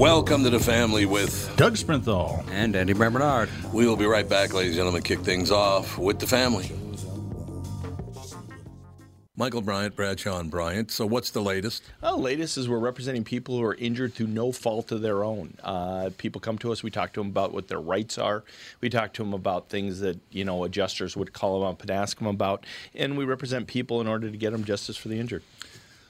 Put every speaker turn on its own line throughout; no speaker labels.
Welcome to the family with
Doug Sprinthal.
And Andy Bernard.
We will be right back, ladies and gentlemen. Kick things off with the family. Michael Bryant, Bradshaw and Bryant. So, what's the latest?
Well, the latest is we're representing people who are injured through no fault of their own. Uh, people come to us. We talk to them about what their rights are. We talk to them about things that you know adjusters would call them up and ask them about, and we represent people in order to get them justice for the injured.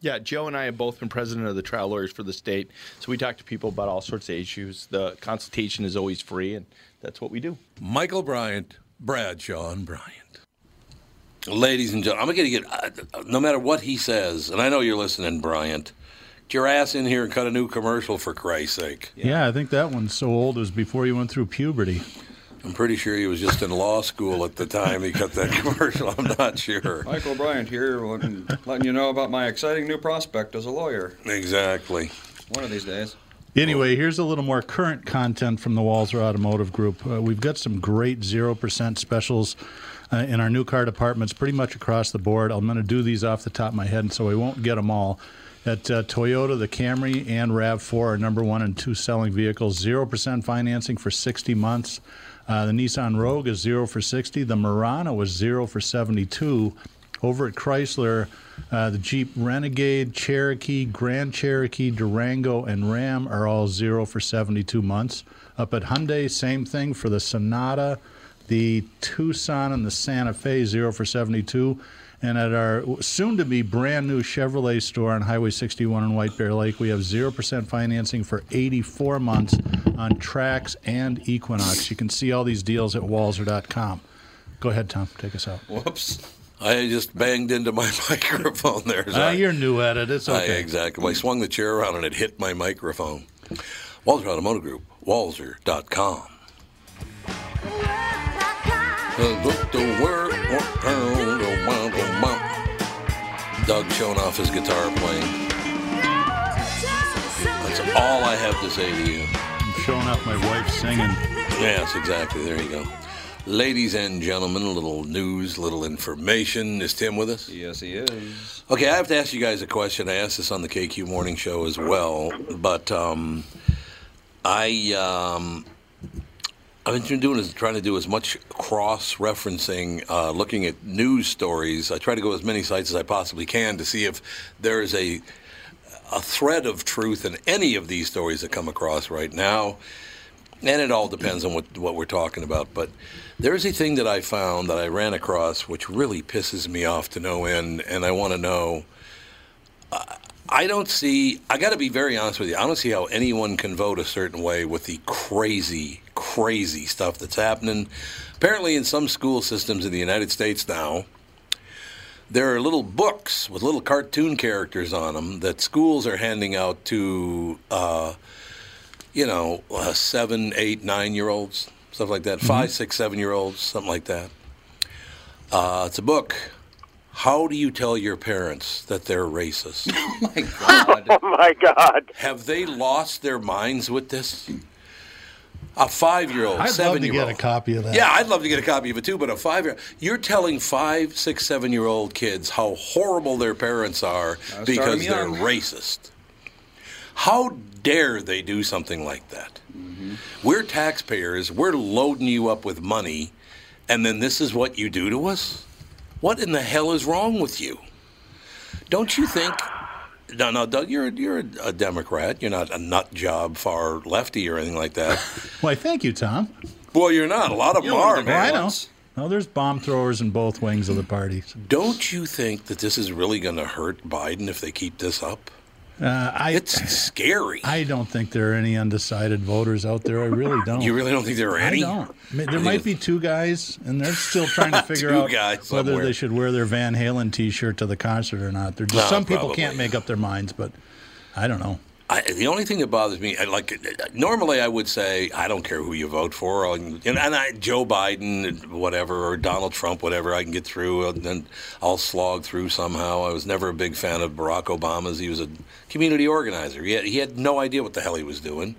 Yeah, Joe and I have both been president of the trial lawyers for the state, so we talk to people about all sorts of issues. The consultation is always free, and that's what we do.
Michael Bryant, Bradshaw and Bryant. Ladies and gentlemen, I'm going to get, uh, no matter what he says, and I know you're listening, Bryant, get your ass in here and cut a new commercial for Christ's sake.
Yeah. I think that one's so old it was before you went through puberty.
I'm pretty sure he was just in law school at the time he cut that commercial. I'm not sure.
Michael Bryant here, letting, letting you know about my exciting new prospect as a lawyer.
Exactly.
One of these days.
Anyway, here's a little more current content from the Walser Automotive Group. Uh, we've got some great 0% specials uh, in our new car departments pretty much across the board. I'm going to do these off the top of my head, so I won't get them all. At uh, Toyota, the Camry and RAV4 are number one and two selling vehicles. 0% financing for 60 months. Uh, the Nissan Rogue is 0 for 60. The Murano was 0 for 72. Over at Chrysler, uh, the Jeep Renegade, Cherokee, Grand Cherokee, Durango, and Ram are all zero for 72 months. Up at Hyundai, same thing for the Sonata, the Tucson, and the Santa Fe, zero for 72. And at our soon to be brand new Chevrolet store on Highway 61 in White Bear Lake, we have 0% financing for 84 months on Trax and Equinox. You can see all these deals at walser.com. Go ahead, Tom. Take us out.
Whoops.
I just banged into my microphone there.
Ah, you're new at it. It's
I-
okay.
exactly. I swung the chair around and it hit my microphone. Walser Automotive Group, walser.com. Doug showing off his guitar playing. That's all I have to say to you.
I'm showing off my wife singing.
Yes, exactly. There you go. Ladies and gentlemen, a little news, a little information. Is Tim with us?
Yes, he is.
Okay, I have to ask you guys a question. I asked this on the KQ Morning Show as well, but um, I um, I've been doing is trying to do as much cross-referencing, uh, looking at news stories. I try to go as many sites as I possibly can to see if there is a a thread of truth in any of these stories that come across right now. And it all depends on what, what we're talking about. But there's a thing that I found that I ran across which really pisses me off to no end, and I want to know. Uh, I don't see, I got to be very honest with you, I don't see how anyone can vote a certain way with the crazy, crazy stuff that's happening. Apparently, in some school systems in the United States now, there are little books with little cartoon characters on them that schools are handing out to, uh, you know, uh, seven, eight, nine year olds, stuff like that, five, six, seven year olds, something like that. Uh, it's a book, How do you tell your parents that they're racist?
Oh my God.
Oh my God!
Have they lost their minds with this? A five-year-old,
I'd love to
seven-year-old.
get a copy of that.
Yeah, I'd love to get a copy of it too. But a five-year, old you're telling five, six, seven-year-old kids how horrible their parents are
start
because
'em
they're
young.
racist. How dare they do something like that?
Mm-hmm.
We're taxpayers. We're loading you up with money, and then this is what you do to us. What in the hell is wrong with you? Don't you think? No, no, Doug, you're you're a Democrat. You're not a nut job far lefty or anything like that.
Why, thank you, Tom.
well, you're not. A lot of them
You're one
are,
the
I know. No, there's bomb throwers in both wings of the parties.
Don't you think that this is really going to hurt Biden if they keep this up?
Uh, I,
It's scary.
I don't think there are any undecided voters out there. I really don't.
you really don't think there are any?
I don't. I mean, there might be two guys, and they're still trying to figure out whether
somewhere.
they should wear their Van Halen T-shirt to the concert or not. They're just,
No,
some people
probably.
can't make up their minds, but I don't know.
I, the only thing that bothers me, like, normally I would say I don't care who you vote for, and, and I, Joe Biden, whatever, or Donald Trump, whatever, I can get through, and I'll slog through somehow. I was never a big fan of Barack Obama's. He was a community organizer. He had, he had no idea what the hell he was doing,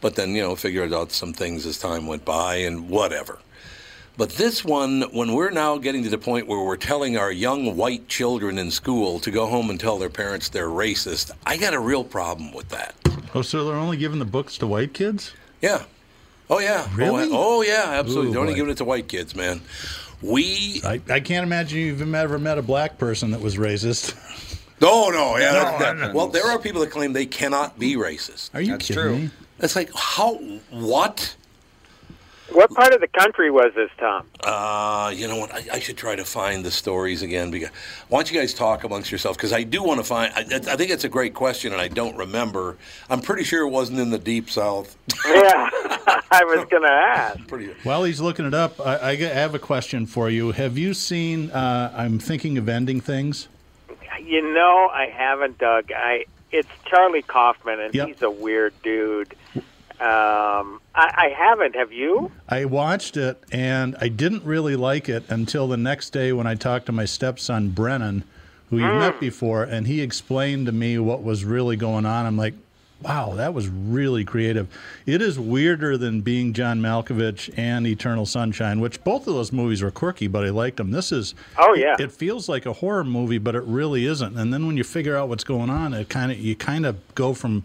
but then you know figured out some things as time went by, and whatever. But this one, when we're now getting to the point where we're telling our young white children in school to go home and tell their parents they're racist, I got a real problem with that.
Oh, so they're only giving the books to white kids?
Yeah. Oh, yeah.
Oh, really?
Oh, oh, yeah, absolutely.
Ooh,
They're only
boy.
giving it to white kids, man. We.
I, I can't imagine you've ever met a black person that was racist.
No, no, yeah. that- that-
no.
well, there are people that claim they cannot be racist.
Are you
That's
kidding
true.
me?
It's like, how? What?
What part of the country was this, Tom?
Uh, you know what? I, I should try to find the stories again. Because why don't you guys talk amongst yourselves? Because I do want to find. I, I think it's a great question, and I don't remember. I'm pretty sure it wasn't in the deep south.
Yeah, I was going to ask.
pretty.
While he's looking it up, I have a question for you. Have you seen uh, I'm Thinking of Ending Things?
You know, I haven't, Doug. I it's Charlie Kaufman, and
Yep.
he's a weird dude. Um, I, I haven't. Have you?
I watched it and I didn't really like it until the next day when I talked to my stepson Brennan, who you've met before, and he explained to me what was really going on. I'm like, wow, that was really creative. It is weirder than being John Malkovich and Eternal Sunshine, which both of those movies were quirky, but I liked them. This is
Oh, yeah.
It feels like a horror movie, but it really isn't. And then when you figure out what's going on, it kind of you kind of go from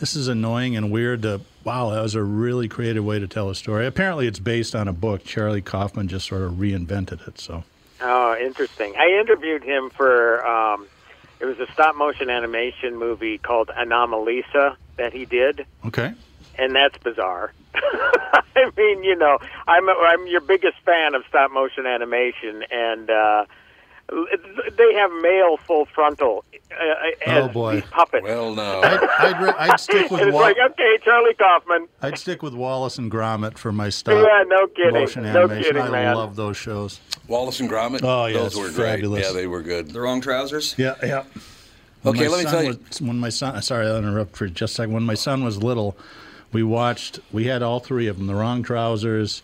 this is annoying and weird to wow, that was a really creative way to tell a story. Apparently, it's based on a book. Charlie Kaufman just sort of reinvented it. So
Oh, interesting. I interviewed him for. Um, it was a stop motion animation movie called Anomalisa that he did,
okay,
and that's bizarre. I mean, you know, I'm I'm your biggest fan of stop motion animation, and uh, they have male full frontal. Uh, as
Oh, boy.
these puppets.
Well, no.
I'd, I'd, re- I'd stick with
and it's
Wa-
like, okay, Charlie Kaufman.
I'd stick with Wallace and Gromit for my stop
Yeah, no kidding.
motion
No
animation.
kidding,
I
man.
love those shows.
Wallace and Gromit.
Oh, yeah,
those
it's
were great.
fabulous.
Yeah, they were good.
The wrong trousers?
Yeah, yeah. When
Okay, let me tell you-
Was, when my son, sorry, I'll interrupt for just a second. When my son was little, we watched. We had all three of them: the wrong trousers,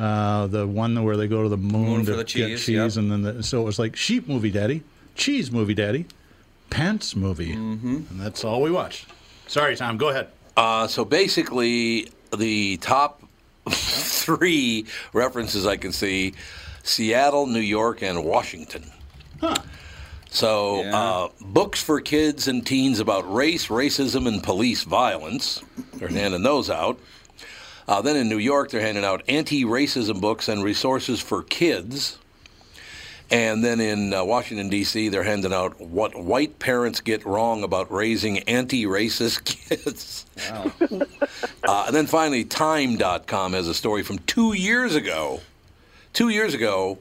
uh, the one where they go to the moon,
Moon
to
for the
get
cheese,
cheese,
yep.
and then the, so it was like sheep movie, daddy, cheese movie, daddy, pants movie, mm-hmm. and that's all we watched. Sorry, Tom. Go ahead.
Uh, so basically, the top three references I can see Seattle, New York, and Washington. Huh. So,
Yeah.
uh, books for kids and teens about race, racism, and police violence. They're handing those out. Uh, then in New York, they're handing out anti racism books and resources for kids. And then in uh, Washington, D.C., they're handing out what white parents get wrong about raising anti racist kids. Uh, and then finally, Time.com has a story from two years ago. Two years ago,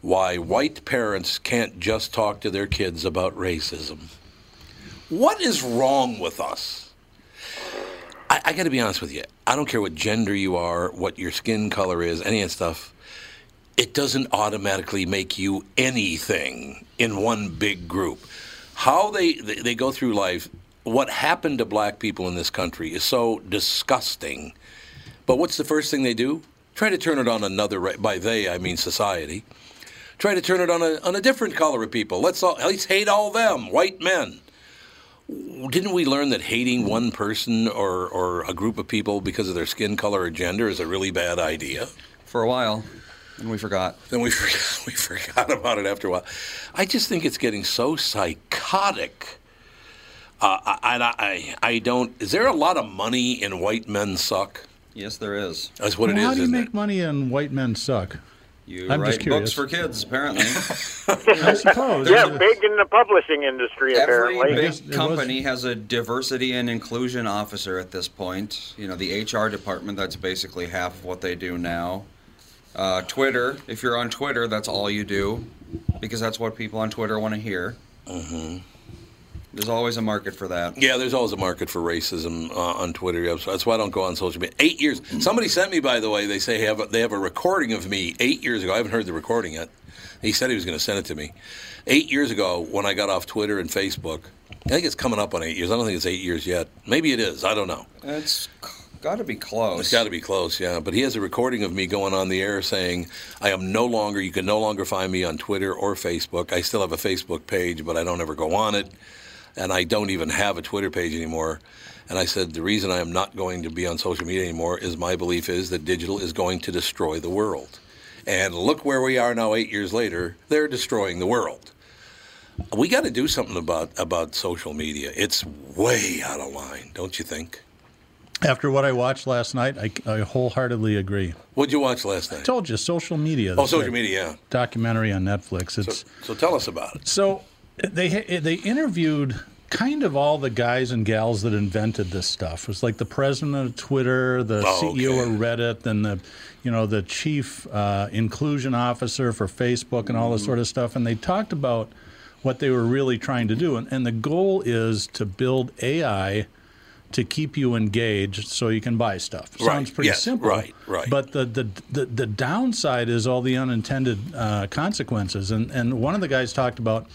why white parents can't just talk to their kids about racism. What is wrong with us? I, I got to be honest with you. I don't care what gender you are, what your skin color is, any of that stuff. It doesn't automatically make you anything in one big group. How they, they, go through life, what happened to black people in this country is so disgusting. But what's the first thing they do? Try to turn it on another, by they, I mean society. Try to turn it on a on a different color of people. Let's all, at least hate all them, white men. Didn't we learn that hating one person or, or a group of people because of their skin color or gender is a really bad idea?
For a while, and we forgot.
Then we forgot, we forgot about it after a while. I just think it's getting so psychotic. Uh, I, I, I don't. Is there a lot of money in white men suck?
Yes, there is.
That's what
Well,
it is.
how do you
isn't
make
it?
money in white men suck?
You
I'm
write
just
books for kids, apparently.
I suppose.
Yeah, big in the publishing industry,
Every
apparently.
guess
big
it
company has a diversity and inclusion officer at this point. You know, the HR department, that's basically half of what they do now. Uh, Twitter, if you're on Twitter, that's all you do because that's what people on Twitter want to hear. Mm-hmm. There's always a market for that.
Yeah, there's always a market for racism uh, on Twitter. That's why I don't go on social media. Eight years. Somebody sent me, by the way. They say they have a, they have a recording of me eight years ago. I haven't heard the recording yet. He said he was going to send it to me. Eight years ago, when I got off Twitter and Facebook, I think it's coming up on eight years. I don't think it's eight years yet. Maybe it is. I don't know.
It's got to be close.
It's got to be close, yeah. But he has a recording of me going on the air saying, I am no longer, you can no longer find me on Twitter or Facebook. I still have a Facebook page, but I don't ever go on it. And I don't even have a Twitter page anymore. And I said, the reason I am not going to be on social media anymore is my belief is that digital is going to destroy the world. And look where we are now, eight years later. They're destroying the world. We got to do something about, about social media. It's way out of line, don't you think?
After what I watched last night, I, I wholeheartedly agree.
What'd you watch last night?
I told you, social media.
Oh, social media, yeah.
Documentary on Netflix.
So, so tell us about it.
So they they interviewed kind of all the guys and gals that invented this stuff. It was like the president of Twitter, the
Oh,
CEO
okay.
of Reddit, and the you know the chief uh, inclusion officer for Facebook and all this sort of stuff. And they talked about what they were really trying to do. And, and the goal is to build AI to keep you engaged so you can buy stuff.
Right.
Sounds pretty
Yes.
simple.
Right. Right.
But the, the, the, the downside is all the unintended uh, consequences. And, and one of the guys talked about,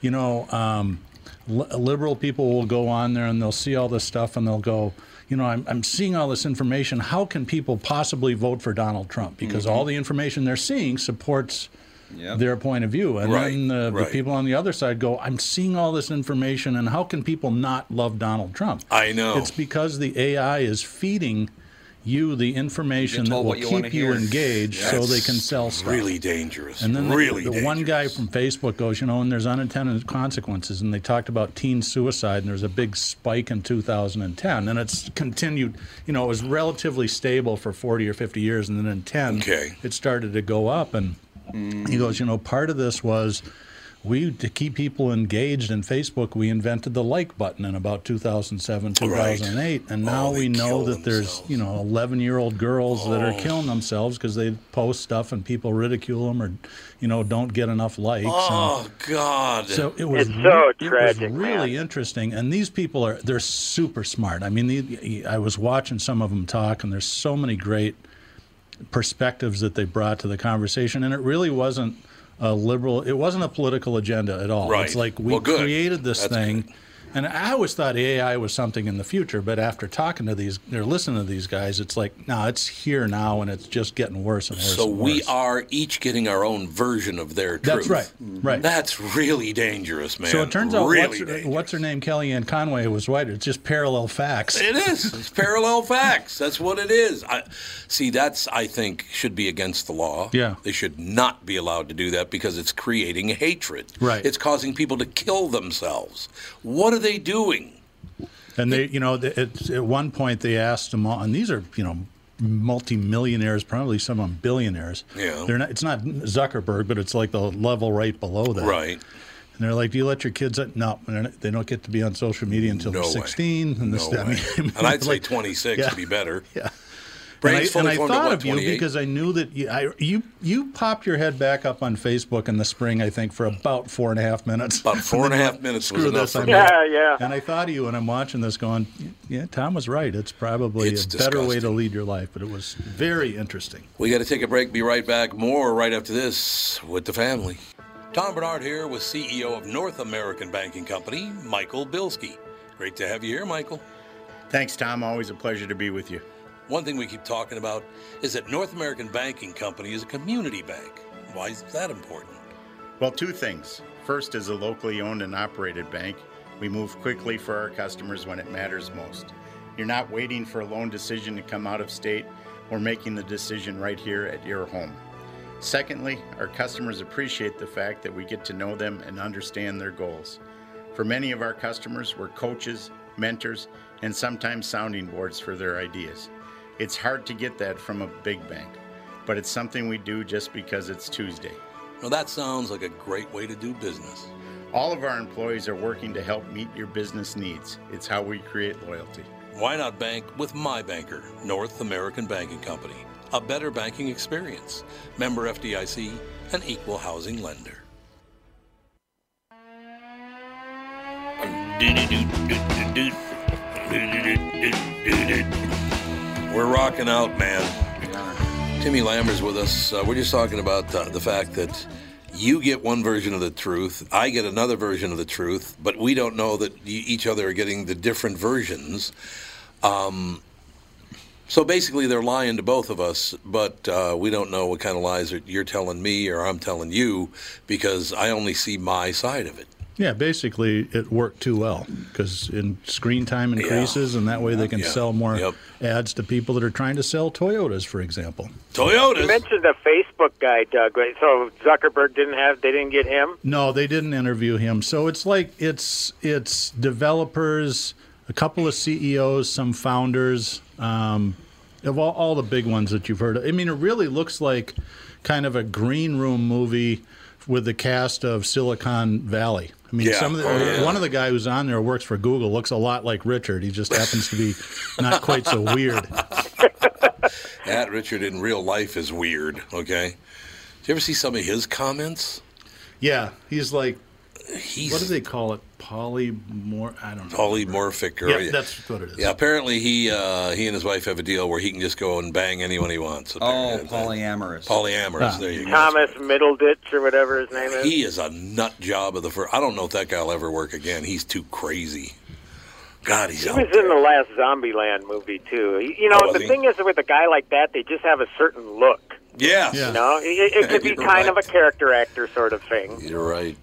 you know, um, li- liberal people will go on there and they'll see all this stuff and they'll go, you know, I'm, I'm seeing all this information. How can people possibly vote for Donald Trump? Because
Mm-hmm.
all the information they're seeing supports
Yep.
their point of view. And
Right,
then the, the people on the other side go, I'm seeing all this information, and how can people not love Donald Trump?
I know.
It's because the AI is feeding you the information that will
you
keep you engaged so they can sell stuff.
Really dangerous.
And then the,
really
the
dangerous.
one guy from Facebook goes, you know, and there's unintended consequences. And they talked about teen suicide, and there's a big spike in 2010. And it's continued, you know, it was relatively stable for 40 or 50 years. And then in 10,
Okay.
it started to go up. And he mm. goes, you know, part of this was we, to keep people engaged in Facebook, we invented the like button in about 2007, 2008. And now
Oh,
we know
kill
that there's, you know, 11 year old girls that are
Oh.
killing themselves because they post stuff and people ridicule them or, you know, don't get enough likes. and-
Oh God.
so it was,
It's so
re-
tragic,
it was really
man.
interesting. And these people are, they're super smart. I mean, the, I was watching some of them talk, and there's so many great perspectives that they brought to the conversation. And it really wasn't a liberal, it wasn't a political agenda at all.
Right.
It's like we
Well,
created this
That's
thing.
good.
And I always thought AI was something in the future, but after talking to these, or listening to these guys, it's like, no, it's here now, and it's just getting worse and worse.
so
and
we are each getting our own version of their truth.
That's right, right.
That's really dangerous, man.
So it turns out
really
what's, her, what's her name, Kellyanne Conway, was right. It's just parallel facts.
It is. It's parallel facts. That's what it is. I, see, that's I think should be against the law.
Yeah.
they should not be allowed to do that because it's creating hatred.
Right.
It's causing people to kill themselves. What are they doing?
And they, you know, at one point they asked them all, and these are, you know, multimillionaires, probably some of them billionaires.
Yeah.
They're not. It's not Zuckerberg, but it's like the level right below that.
Right.
And they're like, "Do you let your kids?" No, they don't get to be on social media until
No
they're
way.
16. And this,
No
I
way.
mean,
and I'd say 26
Yeah.
would be better.
Yeah.
Brain's
and I,
fully
and I thought
what,
of you because I knew that you, I, you you popped your head back up on Facebook in the spring, I think, for about four and a half minutes.
About four and a half
went,
minutes was
Screw
enough
this.
for
I'm
me.
out."
Yeah, yeah.
And I thought of you, and I'm watching this, going, "Yeah, Tom was right. It's probably
It's
a better way to lead your life." But it was very interesting.
We got to take a break. Be right back. More right after this with the family. Tom Barnard here with CEO of North American Banking Company, Michael Bilski. Great to have you here, Michael.
Thanks, Tom. Always a pleasure to be with you.
One thing we keep talking about is that North American Banking Company is a community bank. Why is that important?
Well, two things. First, as a locally owned and operated bank, we move quickly for our customers when it matters most. You're not waiting for a loan decision to come out of state, we're making the decision right here at your home. Secondly, our customers appreciate the fact that we get to know them and understand their goals. For many of our customers, we're coaches, mentors, and sometimes sounding boards for their ideas. It's hard to get that from a big bank, but it's something we do just because it's Tuesday.
Well, that sounds like a great way to do business.
All of our employees are working to help meet your business needs. It's how we create loyalty.
Why not bank with my banker, North American Banking Company? A better banking experience. Member FDIC, an equal housing lender. We're rocking out, man. Timmy Lammers with us. Uh, we're just talking about uh, the fact that you get one version of the truth, I get another version of the truth, but we don't know that each other are getting the different versions. Um, so basically, they're lying to both of us, but uh, we don't know what kind of lies you're telling me or I'm telling you because I only see my side of it.
Yeah, basically it worked too well because in screen time increases, and that way they can
Yeah.
sell more
Yep.
ads to people that are trying to sell Toyotas, for example.
Toyotas.
You mentioned the Facebook guy, Doug. right? So Zuckerberg didn't have, they didn't get him.
No, they didn't interview him. So it's like it's it's developers, a couple of CEOs, some founders, um, of all, all the big ones that you've heard of. I mean, it really looks like kind of a green room movie with the cast of Silicon Valley. I mean,
Yeah.
some of the,
Oh, uh, yeah.
one of the guy who's on there works for Google. Looks a lot like Richard. He just happens to be not quite so weird.
That Richard in real life is weird. Okay. Do you ever see some of his comments?
Yeah, he's like
He's
what do they call it? Polymor? I don't know.
polymorphic. Or,
Yeah, that's what it is.
Yeah, apparently he uh, he and his wife have a deal where he can just go and bang anyone he wants.
Oh,
apparently.
polyamorous.
Polyamorous.
Ah.
There you go.
Thomas Middleditch or whatever his name is.
He is a nut job of the first. I don't know if that guy will ever work again. He's too crazy. God, he's
He was
there.
in the last Zombieland movie too. He- You know,
Oh,
the
he?
thing is with a guy like that, they just have a certain look.
Yes.
Yeah.
You know, it, it could be
You're
kind of a character actor sort of thing.
You're right.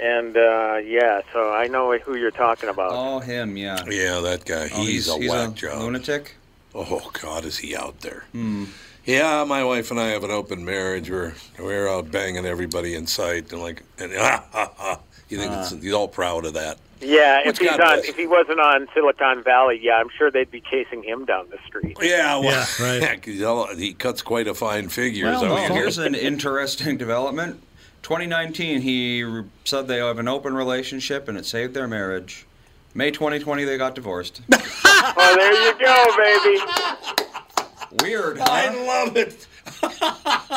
And uh, yeah, so I know who you're talking about.
Oh, him, yeah.
Yeah, that guy.
Oh,
he's, a
he's
whack
a
job.
lunatic.
Oh God, is he out there?
Hmm.
Yeah, my wife and I have an open marriage. We're we're out banging everybody in sight, and like, and ah, ha, ha. You think it's, he's all proud of that?
yeah, if he's
God
on,
bless.
if he wasn't on Silicon Valley, yeah, I'm sure they'd be chasing him down the street.
Yeah, well,
Yeah, right.
heck, he cuts quite a fine figure.
Well,
that what
here's an interesting development. 2019, he said they have an open relationship and it saved their marriage. May 2020, they got divorced.
Oh, there you go, baby.
Weird,
I love it.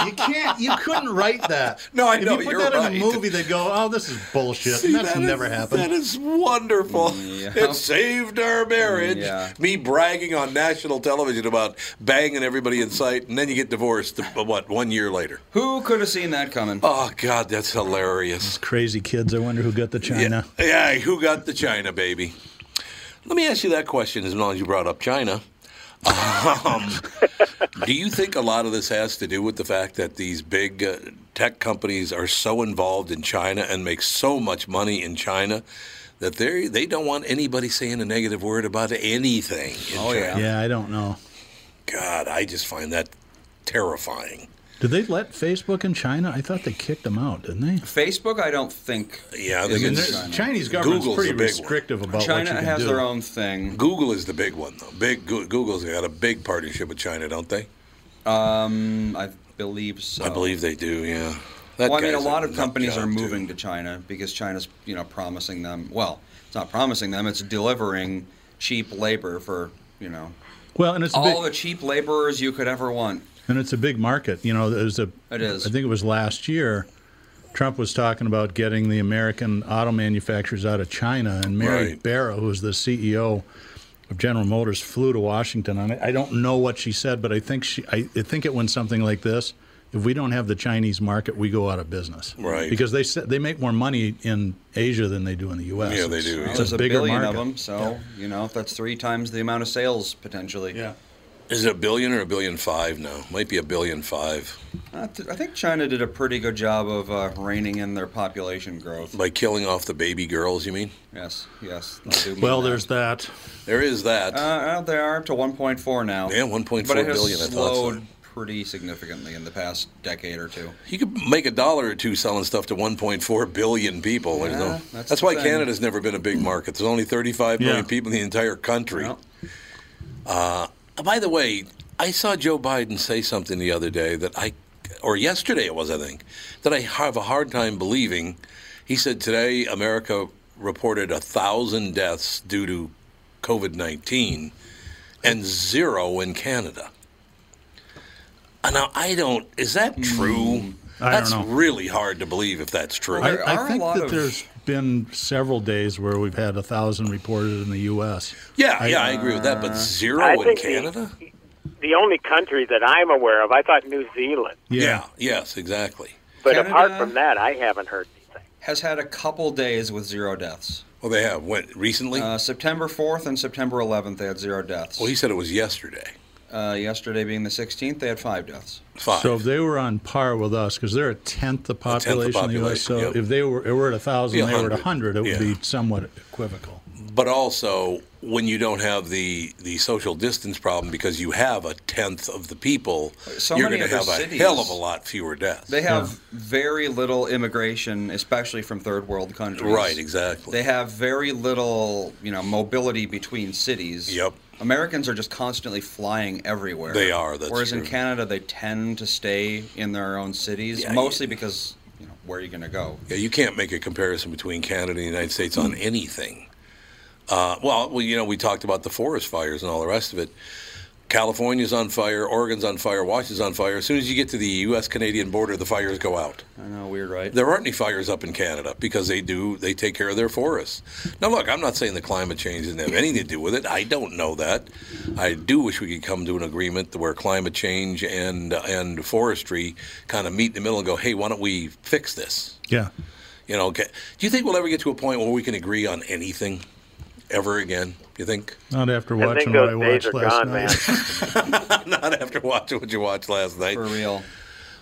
You can't. You couldn't write that.
No, I
if
know,
you put
you're
that
right.
in a movie, they go, "Oh, this is bullshit." and that's
That
never
is-
happened.
That is wonderful.
Yeah.
It saved our marriage.
Yeah.
Me bragging on national television about banging everybody in sight, and then you get divorced. uh, What one year later?
Who could have seen that coming?
Oh God, that's hilarious.
Crazy kids. I wonder who got the China.
Yeah, yeah, who got the China baby? Let me ask you that question as long as you brought up China. Um, do you think a lot of this has to do with the fact that these big uh, tech companies are so involved in China and make so much money in China that they they don't want anybody saying a negative word about anything? In
Oh, yeah.
Yeah, I don't know.
God, I just find that terrifying.
Did they let Facebook in China? I thought they kicked them out, didn't they?
Facebook, I don't think.
Yeah, I think it's-
China.
Chinese government's
Google's
pretty
the big one.
restrictive about what
China
you can
has
do.
their own thing.
Google is the big one, though. Big Goo- Google's got a big partnership with China, don't they?
Um, I believe so.
I believe they do. Yeah. That
Well, I mean, a
guy's
lot of
nut
companies
job,
are
too.
moving to China because China's, you know, promising them. Well, it's not promising them; it's delivering cheap labor for, you know,
Well, and it's a
all
big,
the cheap laborers you could ever want.
And it's a big market. You know, there's a.
It is.
I think it was last year. Trump was talking about getting the American auto manufacturers out of China, and Mary
Right.
Barra, who's the CEO of General Motors, flew to Washington. And I I don't know what she said, but I think she. I, I think it went something like this: If we don't have the Chinese market, we go out of business.
Right.
Because they sa- they make more money in Asia than they do in the U.S.
Yeah, they
It's-
do,
It's
yeah.
There's
a
a
bigger
billion
market.
of them, so you know if that's three times the amount of sales potentially.
Yeah.
Is it a billion or a billion five now? Might be a billion five.
I th- I think China did a pretty good job of uh, reining in their population growth.
By killing off the baby girls, you mean?
Yes, yes. Do mean
Well,
that.
there's that.
There is that.
Uh, uh, they are up to 1.4 now.
Yeah, 1.4
but it has
billion, I thought so.
slowed pretty significantly in the past decade or two.
You could make a dollar or two selling stuff to 1.4 billion people. There's
Yeah,
no,
that's
that's why
thing.
Canada's never been a big market. There's only 35 million
Yeah.
people in the entire country.
Well,
Uh, by the way, I saw Joe Biden say something the other day that I, or yesterday it was, I think, that I have a hard time believing. He said today America reported a thousand deaths due to COVID 19 and zero in Canada. Uh, Now, I don't, is that true?
I don't
that's
know.
really hard to believe if that's true.
Well, There
I,
are
I
a
think
lot
that
of-
there's been several days where we've had a thousand reported in the U.S.
yeah, yeah, I agree with that, but zero
I
in
think the-
Canada?
The only country that I'm aware of, I thought New Zealand.
yeah, yes, exactly.
But
Canada-
apart from that, I haven't heard anything.
has had a couple days with zero deaths.
Well, they have. Went recently?
Uh, September 4th and September 11th, they had zero deaths.
well, he said it was yesterday.
Uh, yesterday being the 16th, they had five deaths.
Five.
So if they were on par with us, because they're a tenth the population,
tenth the
population in the U.S., so
yep.
if they were, if we're at a thousand,
Be
they were at a
hundred,
hundred, it would
yeah.
be somewhat equivocal.
but also, when you don't have the, the social distance problem because you have a tenth of the people,
So
you're going to
other
have a
cities-
hell of a lot fewer deaths.
They have very little immigration, especially from third world countries.
right, exactly.
They have very little, you know, mobility between cities.
Yep.
Americans are just constantly flying everywhere.
They are, that's
Whereas in. Canada, they tend to stay in their own cities,
Yeah,
mostly because, you know, where are you going to go?
yeah, you can't make a comparison between Canada and the United States on anything. Uh, well, well, you know, we talked about the forest fires and all the rest of it. California's on fire, Oregon's on fire, Washington's on fire. As soon as you get to the U.S. Canadian border, the fires go out.
I know, weird, right?
There aren't any fires up in Canada because they do they take care of their forests. Now, look, I'm not saying the climate change doesn't have anything to do with it. I don't know that. I do wish we could come to an agreement where climate change and and forestry kind of meet in the middle and go, hey, why don't we fix this?
Yeah.
You know, okay. do you think we'll ever get to a point where we can agree on anything ever again? You think?
Not after watching what I watched last
gone,
night.
not after watching what you watched last night.
For real.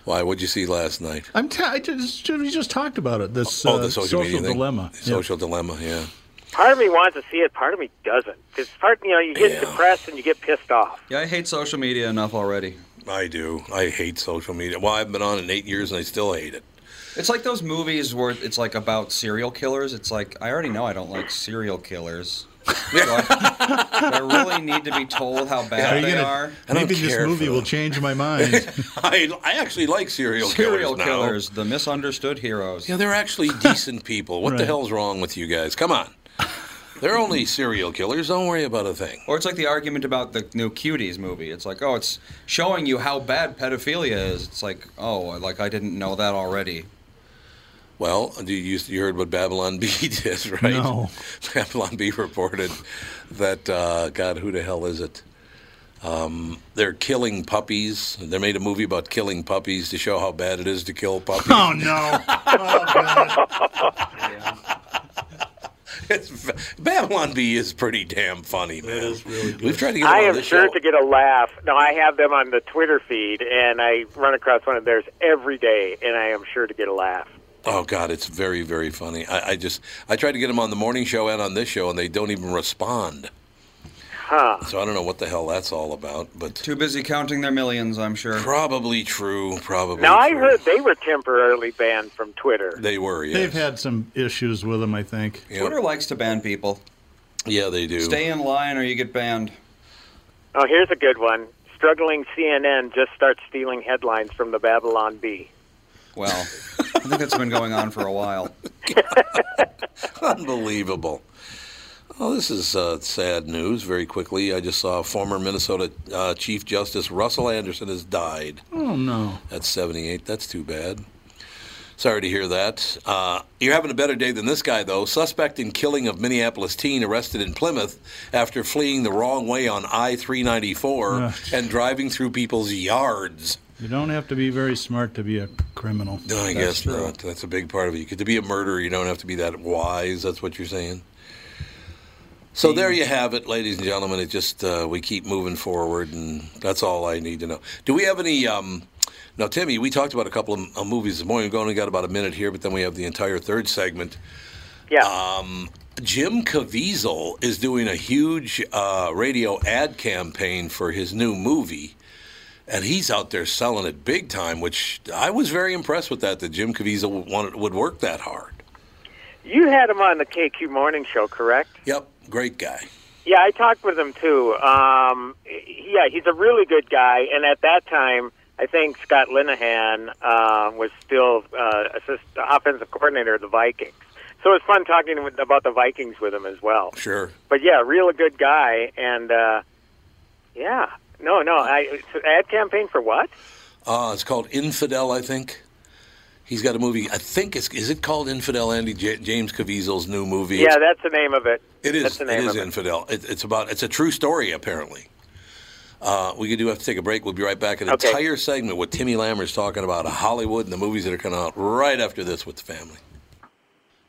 Why? What'd you see last night?
I'm t- I just we just talked about it. This
oh,
uh,
the social, media thing?
dilemma. Yeah.
Social dilemma. Yeah.
Part of me wants to see it, part of me doesn't. Because part, you know, you get
Yeah.
depressed and you get pissed off.
Yeah, I hate social media enough already.
I do. I hate social media. Well, I've been on it in eight years and I still hate it.
It's like those movies where it's like about serial killers. It's like I already know I don't like serial killers. Do I, do I really need to be told how
Are
bad
you
they
gonna-
are?
I don't
Maybe this movie will change my mind.
I, I actually like serial,
Serial
killers now.
killers, the misunderstood heroes.
Yeah, they're actually decent people. What the hell's wrong with you guys? Come on. They're only serial killers. Don't worry about a thing.
Or it's like the argument about the new Cuties movie. It's like, oh, it's showing you how bad pedophilia is. It's like, oh, like I didn't know that already.
Well, you, you heard what Babylon B did, right?
No.
Babylon Bee reported that, uh, God, who the hell is it? Um, they're killing puppies. They made a movie about killing puppies to show how bad it is to kill puppies.
oh no! Oh, God.
It's, Babylon Bee is pretty damn funny, man.
is really good.
We've tried to get
I am
this
sure
show.
to get a laugh. No, I have them on the Twitter feed, and I run across one of theirs every day, and I am sure to get a laugh.
Oh God, it's very, very funny. I, I just I tried to get them on the morning show and on this show, and they don't even respond.
Huh.
So I don't know what the hell that's all about, but
Too busy counting their millions, I'm sure.
probably true. Probably.
Now, I heard they were temporarily banned from Twitter.
they were. Yes.
They've had some issues with them, I think.
Yep.
Twitter likes to ban people.
Yeah, they do.
Stay in line or you get banned.
Oh, here's a good one. Struggling CNN just starts stealing headlines from the Babylon Bee.
Well, I think that's been going on for a while.
Unbelievable. Oh, this is uh, sad news. Very quickly, I just saw former Minnesota uh, Chief Justice Russell Anderson has died.
Oh no!
At 78. That's too bad. Sorry to hear that. Uh, you're having a better day than this guy, though. Suspect in killing of Minneapolis teen arrested in Plymouth after fleeing the wrong way on I 394
Ugh.
and driving through people's yards.
You don't have to be very smart to be a criminal.
No, I
That's
guess
true.
not. That's a big part of it. You could, to be a murderer, you don't have to be that wise. That's what you're saying. So there you have it, ladies and gentlemen. It just uh, we keep moving forward, and that's all I need to know. Do we have any? Um, now, Timmy, we talked about a couple of uh, movies this morning. We've only got about a minute here, but then we have the entire third segment.
Yeah.
Um, Jim Caviezel is doing a huge uh, radio ad campaign for his new movie, and he's out there selling it big time. Which I was very impressed with that. That Jim Caviezel wanted, would work that hard.
you had him on the KQ Morning Show, correct?
Yep, great guy.
Yeah, I talked with him too. Um, yeah, he's a really good guy, and at that time, I think Scott Linehan uh, was still uh, assist offensive coordinator of the Vikings. So it was fun talking with, about the Vikings with him as well.
Sure.
But yeah, real good guy, and uh, yeah, no, no, I ad campaign for what?
Uh, it's called Infidel, I think. He's got a movie. I think it's is it called Infidel? Andy J- James Caviezel's new movie.
Yeah, that's the name of it.
It is.
That's the name
is
of it.
Infidel. It, it's about. It's a true story, apparently. Uh, we do have to take a break. We'll be right back. An
Okay.
entire segment with Timmy Lammers talking about Hollywood and the movies that are coming out right after this with the family.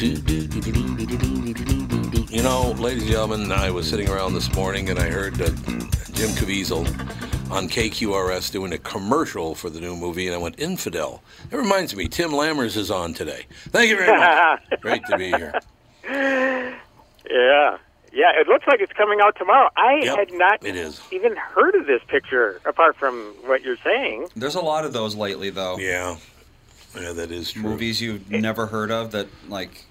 You know, ladies and gentlemen, I was sitting around this morning and I heard uh, Jim Caviezel on KQRS doing a commercial for the new movie, and I went, Infidel. It reminds me, Tim Lammers is on today. Thank you very much. Great to be here.
Yeah. Yeah, it looks like it's coming out tomorrow. I
Yep,
had not
it is.
even heard of this picture apart from what you're saying.
There's a lot of those lately, though.
Yeah. Yeah, that is true.
Movies you've never heard of that, like,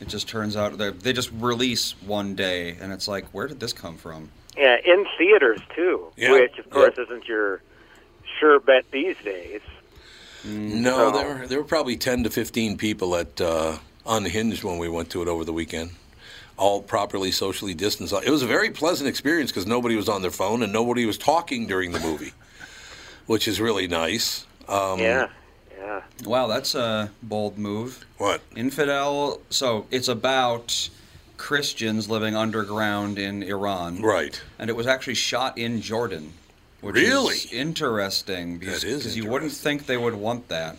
it just turns out they they just release one day, and it's like, where did this come from?
Yeah, in theaters too,
Yeah,
which of course
yeah.
isn't your sure bet these days.
No,
So-
there were, there were probably 10 to 15 people at uh, Unhinged when we went to it over the weekend, all properly socially distanced. It was a very pleasant experience because nobody was on their phone and nobody was talking during the movie, which is really nice. Um,
yeah, yeah.
Wow, that's a bold move.
What?
Infidel. So it's about Christians living underground in Iran.
Right.
And it was actually shot in Jordan. Which
Really?
Is interesting because
That is
'cause you wouldn't think they would want that.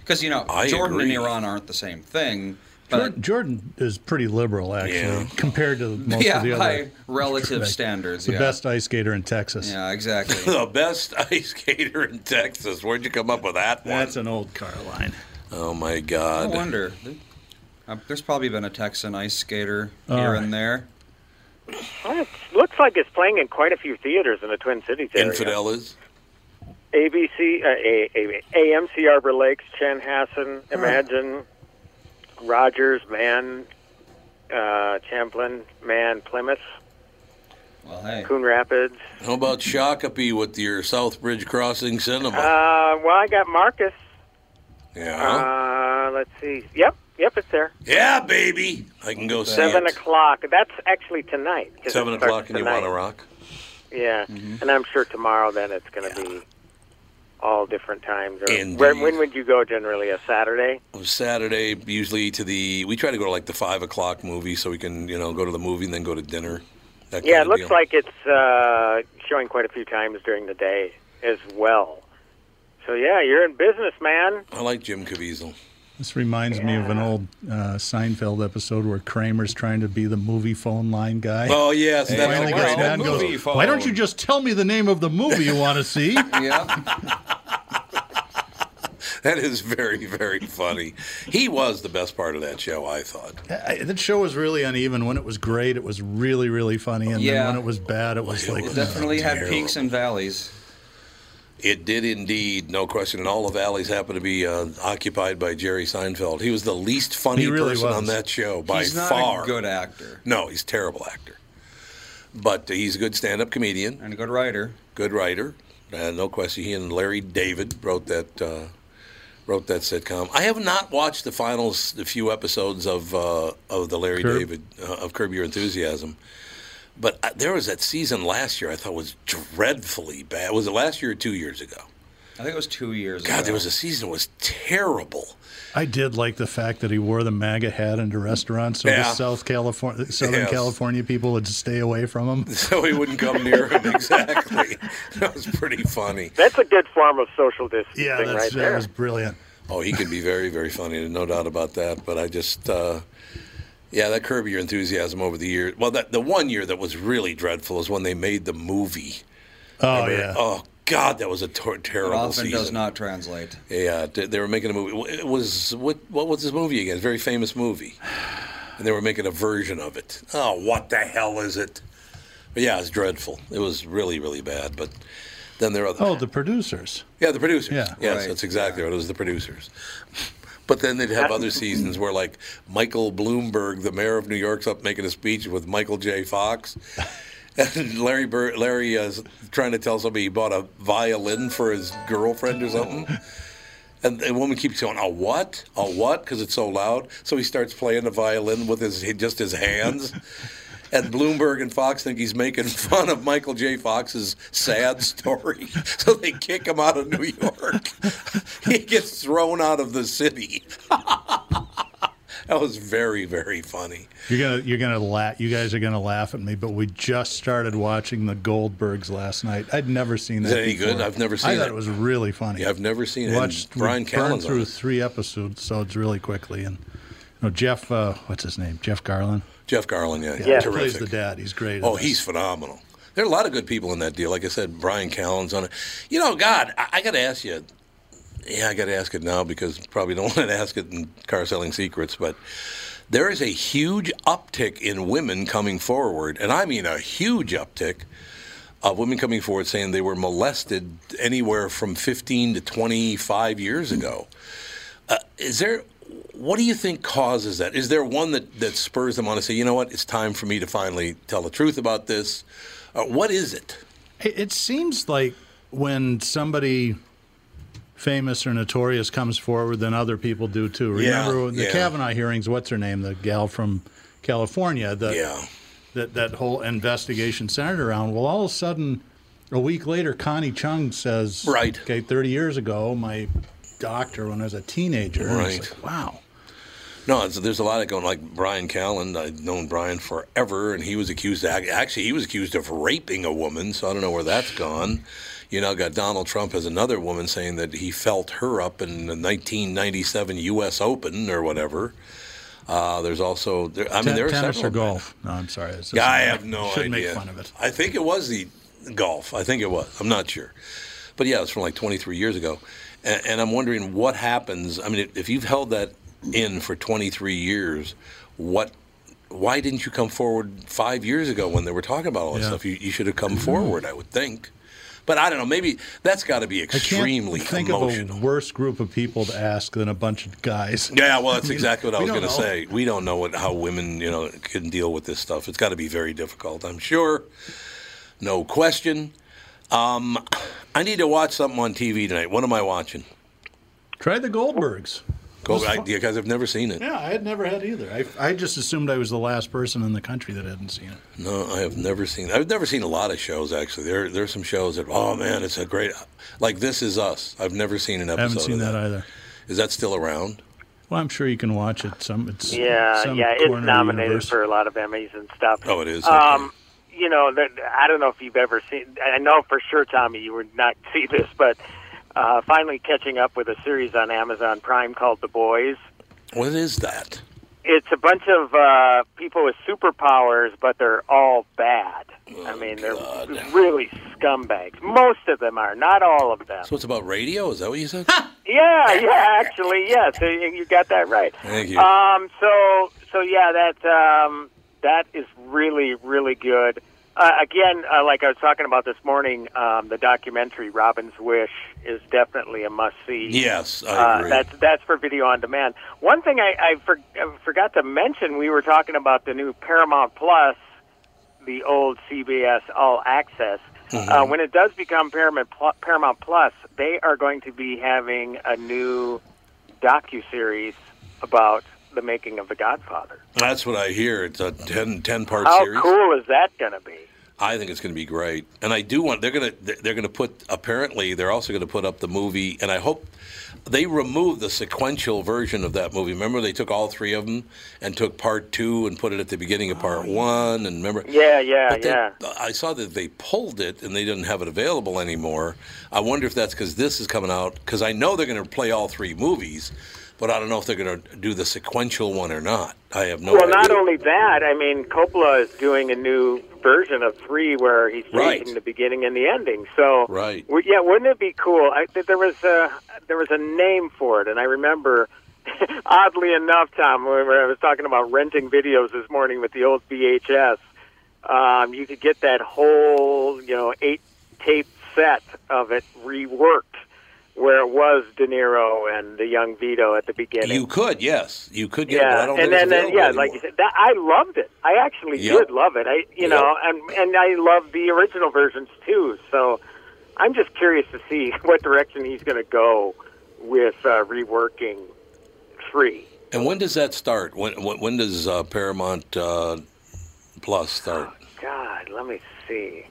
Because, you know,
I
Jordan and. Iran aren't the same thing.
Jordan, Jordan is pretty liberal, actually,
Yeah.
compared to most
yeah,
of the
by
other.
relative
like,
standards.
The
yeah.
best ice skater in Texas.
Yeah, exactly.
The best ice skater in Texas. Where'd you come up with that one?
That's an old car line.
oh, my God.
I wonder. Uh, There's probably been a Texan ice skater
All
here
right.
and there.
Well, it looks like it's playing in quite a few theaters in the Twin Cities area.
Infidel is?
ABC, uh, a, a, AMC Arbor Lakes, Chanhassen, Imagine, Rogers, Man, uh, Champlain, Man, Plymouth,
Well, hey.
Coon Rapids.
How about Shakopee with your Southbridge Crossing Cinema?
Uh, well, I got Marcus.
yeah.
Uh, let's see. Yep, yep, it's there.
yeah, baby. I can go see
Seven
it.
o'clock. That's actually tonight.
Seven o'clock and you
tonight.
want to rock?
Yeah, and I'm sure tomorrow then it's going to be all different times. Or when, when would you go generally? A Saturday?
Saturday, usually to the. We try to go to like the five o'clock movie so we can, you know, go to the movie and then go to dinner. That
Yeah, it looks
deal.
like it's uh, showing quite a few times during the day as well. So yeah, you're in business, man.
I like Jim Caviezel.
This reminds me of an old uh, Seinfeld episode where Kramer's trying to be the movie phone line guy.
Oh yes,
Hey,
that's
Finally
a
well,
gets
great.
mad and
movie
goes,
phone.
Why don't you just tell me the name of the movie you want to see?
yeah.
that is very, very funny. He was the best part of that show, I thought.
I, that show was really uneven. When it was great, it was really, really funny, and
Yeah.
then when it was bad, it was like
Definitely had
terrible.
peaks and valleys.
It did indeed, no question. And all the valleys happened to be uh, occupied by Jerry Seinfeld. He was the least funny
really
person
was.
on that show by
He's not
far.
a good actor
No, he's a terrible actor. But he's a good stand-up comedian,
and a good writer.
good writer. Uh, no question. He and Larry David wrote that uh, wrote that sitcom. I have not watched the finals, the few episodes of uh, of the Larry
Curb?
David uh, of Curb Your Enthusiasm. But uh, there was that season last year I thought was dreadfully bad. Was it last year or two years ago?
I think it was two years ago.
God,
ago.
there was a season that was terrible.
I did like the fact that he wore the MAGA hat into restaurants, so
Yeah.
the South California, Southern
Yes.
California people would stay away from him.
So he wouldn't come near him exactly. That was pretty funny.
That's a good form of social distancing
Yeah, that's,
right
that
there.
was brilliant.
Oh, he can be very, very funny. No doubt about that. But I just, uh, yeah, that curb your enthusiasm over the years. Well, that the one year that was really dreadful is when they made the movie.
Oh
Remember?
yeah,
Oh God, that was a tor-
It often
season.
does not translate.
Yeah, they they were making a movie. It was what? What was this movie again? A very famous movie, and they were making a version of it. Oh, what the hell is it? But yeah, it's dreadful. It was really, really bad. But then there are other.
oh the producers.
Yeah, the producers.
Yeah.
yes,
Right.
that's exactly right. It was the producers. But then they'd have other seasons where, like, Michael Bloomberg, the mayor of New York's up making a speech with Michael J. Fox. And Larry Bur- Larry uh, is trying to tell somebody he bought a violin for his girlfriend or something. And the woman keeps going, a what? A what? Because it's so loud. So he starts playing the violin with his just his hands. And Bloomberg and Fox think he's making fun of Michael J. Fox's sad story. So they kick him out of New York. he gets thrown out of the city. that was very, very funny.
You're gonna you're gonna laugh. You guys are gonna laugh at me, but we just started watching the Goldbergs last night. I'd never seen that.
Is it any
before.
good? I've never seen
I thought
it.
it was really funny.
Yeah, I've never seen it.
Watched
And Brian
we burned
on
through three episodes, so it's really quickly. And you know, Jeff, uh, what's his name? Jeff Garlin.
Jeff Garlin, yeah,
Yeah.
terrific.
plays the dad. He's great.
Oh, he's phenomenal. There are a lot of good people in that deal. Like I said, Bryan Callen's on it. You know, God, I, I got to ask you. Yeah, I got to ask it now because probably don't want to ask it in car selling secrets, but there is a huge uptick in women coming forward, and I mean a huge uptick of women coming forward saying they were molested anywhere from 15 to 25 years ago. Uh, is there? What do you think causes that? Is there one that, that spurs them on to say, you know what, it's time for me to finally tell the truth about this? Uh, what is it?
It, it seems like when somebody famous or notorious comes forward, then other people do too.
Yeah,
Remember the
yeah.
Kavanaugh hearings? What's her name? The gal from California. The,
Yeah.
That that whole investigation centered around. Well, all of a sudden, a week later, Connie Chung says,
Right.
Okay, thirty years ago, my doctor when I was a teenager.
Right.
like, wow.
No, there's a lot of going. Like Bryan Callen, I've known Bryan forever, and he was accused. Of, actually, he was accused of raping a woman. So I don't know where that's gone. You now got Donald Trump as another woman saying that he felt her up in the 1997 U.S. Open or whatever. Uh, there's also, there, I mean, there are
tennis
several.
or golf? No, I'm sorry.
Yeah, I have no
Shouldn't
idea.
make fun of it.
I think it was the golf. I think it was. I'm not sure, but yeah, it's from like 23 years ago, and, and I'm wondering what happens. I mean, if you've held that in for 23 years, what? Why didn't you come forward five years ago when they were talking about all this
Yeah.
stuff? You, you should have come forward, I would think. But I don't know. Maybe that's got to be extremely I
think
emotional.
of a worse group of people to ask than a bunch of guys.
Yeah, well, that's exactly what I was going to say. We don't know what, how women, you know, can deal with this stuff. It's got to be very difficult, I'm sure. No question. Um, I need to watch something on TV tonight. What am I watching?
Try the Goldbergs.
Go,
was
I, you guys have never seen it.
Yeah, I had never had either. I, I just assumed I was the last person in the country that hadn't seen it.
No, I have never seen. it. I've never seen a lot of shows actually. There, there's some shows that, oh man, it's a great, like This Is Us. I've never seen an
I
episode.
haven't seen
of
that
that.
either.
Is that still around?
Well, I'm sure you can watch it. Some it's
Yeah,
some
yeah,
corner
it's nominated
universe.
for a lot of Emmys and stuff.
Oh, it is.
Um, you know, I don't know if you've ever seen. I know for sure, Tommy, you would not see this, but uh, finally catching up with a series on Amazon Prime called The Boys.
What is that?
It's a bunch of uh, people with superpowers, but they're all bad. I mean, they're
God.
really scumbags. Most of them are, not all of them.
So it's about radio? Is that what you said?
Yeah, yeah, actually, yes, you you got that right.
Thank you.
Um, so, so yeah, that um, that is really, really good. Uh, again, uh, like I was talking about this morning, um, the documentary "Robin's Wish" is definitely a must-see.
Yes, I
Uh,
agree.
that's that's for video on demand. One thing I, I, for, I forgot to mention, we were talking about the new Paramount Plus, the old CBS All Access. Uh, when it does become Paramount Pl- Paramount Plus, they are going to be having a new docu series about the making of The Godfather.
That's what I hear. It's a 10, 10 part
How
series.
How cool is that going to be?
I think it's going to be great, and I do want. They're going to. They're going to put. Apparently, they're also going to put up the movie, and I hope they remove the sequential version of that movie. Remember, they took all three of them and took part two and put it at the beginning of part oh, one. And remember,
Yeah, yeah,
they-
yeah.
I saw that they pulled it and they didn't have it available anymore. I wonder if that's because this is coming out. Because I know they're going to play all three movies, but I don't know if they're going to do the sequential one or not. I have no
well,
idea.
not only that, I mean, Coppola is doing a new version of three where he's
Right.
the beginning and the ending. So,
Right.
w- yeah, wouldn't it be cool? I, th- there was a there was a name for it, and I remember, oddly enough, Tom, when I was talking about renting videos this morning with the old VHS, um, you could get that whole you know eight tape set of it reworked, where it was De Niro and the young Vito at the beginning.
You could, yes, you could get. it,
Yeah,
don't
and then, then yeah,
anymore.
like you said, that, I loved it. I actually
Yep.
did love it. I, you
Yep.
know, and and I love the original versions too. So I'm just curious to see what direction he's going to go with uh, reworking three.
And when does that start? When when, when does uh, Paramount uh, Plus start?
God, let me see.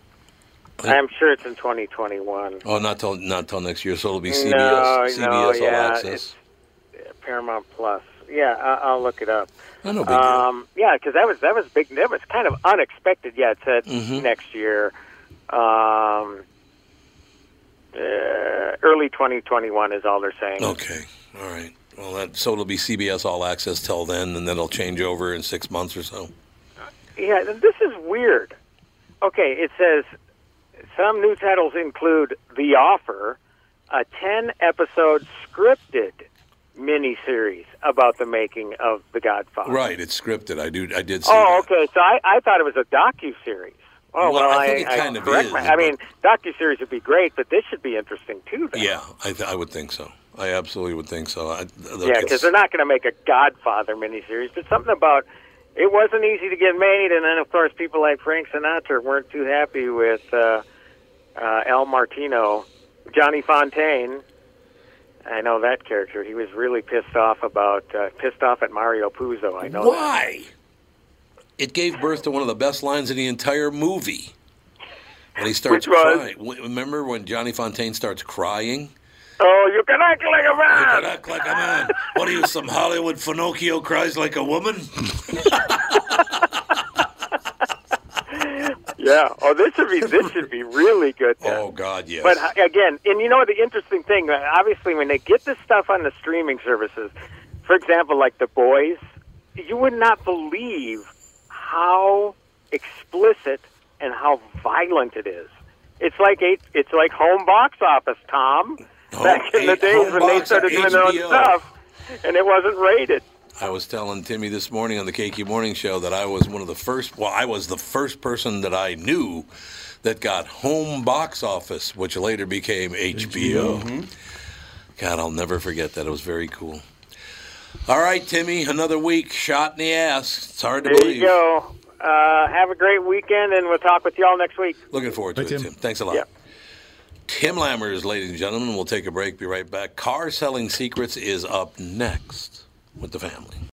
I'm sure it's in 2021.
Oh, not till not till next year. So it'll be CBS,
No,
CBS
no,
All
yeah,
Access.
Paramount Plus. Yeah, I, I'll look it up.
Oh, no big deal.
Um, yeah, because that was that was big. That was kind of unexpected. Yeah, it said
Mhm.
next year, um, uh, early 2021 is all they're saying.
Okay, all right. Well, that so it'll be CBS All Access till then, and then it'll change over in six months or so.
Yeah, this is weird. Okay, it says some new titles include The Offer, a 10 episode scripted miniseries about the making of The Godfather.
Right, it's scripted. I do. I did see.
Oh,
that.
okay. So I, I thought it was a docu series. Oh
Well,
well,
I think it
I,
kind of is,
my- I mean, docu series would be great, but this should be interesting too. Then.
Yeah, I, th- I would think so. I absolutely would think so. I, look,
yeah, because they're not going to make a Godfather miniseries. But something about it wasn't easy to get made, and then of course people like Frank Sinatra weren't too happy with uh, uh, Al Martino, Johnny Fontane. I know that character. He was really pissed off about uh, pissed off at Mario Puzo. I know. that.
Why? It gave birth to one of the best lines in the entire movie. When he starts crying. Remember when Johnny Fontane starts crying?
Oh, you can act like a man.
You can act like a man. What are you, some Hollywood Finocchio cries like a woman?
Yeah. Oh, this should be this should be really good. Then.
Oh, God, yes.
But uh, again, and you know the interesting thing, uh, obviously, when they get this stuff on the streaming services, for example, like The Boys, you would not believe how explicit and how violent it is. It's like eight, it's like home box office, Tom.
Oh,
Back in the days when they started doing their own stuff, and it wasn't rated.
I was telling Timmy this morning on the KQ Morning Show that I was one of the first, well, I was the first person that I knew that got home box office, which later became HBO. God, I'll never forget that. It was very cool. All right, Timmy, another week shot in the ass. It's hard to
There
believe.
you go. Uh, have a great weekend, and we'll talk with you all next week.
Looking forward to
Bye,
it,
Tim.
Tim. Thanks a lot.
Yeah.
Tim Lammers, ladies and gentlemen. We'll take a break. Be right back. Car Selling Secrets is up next with the family.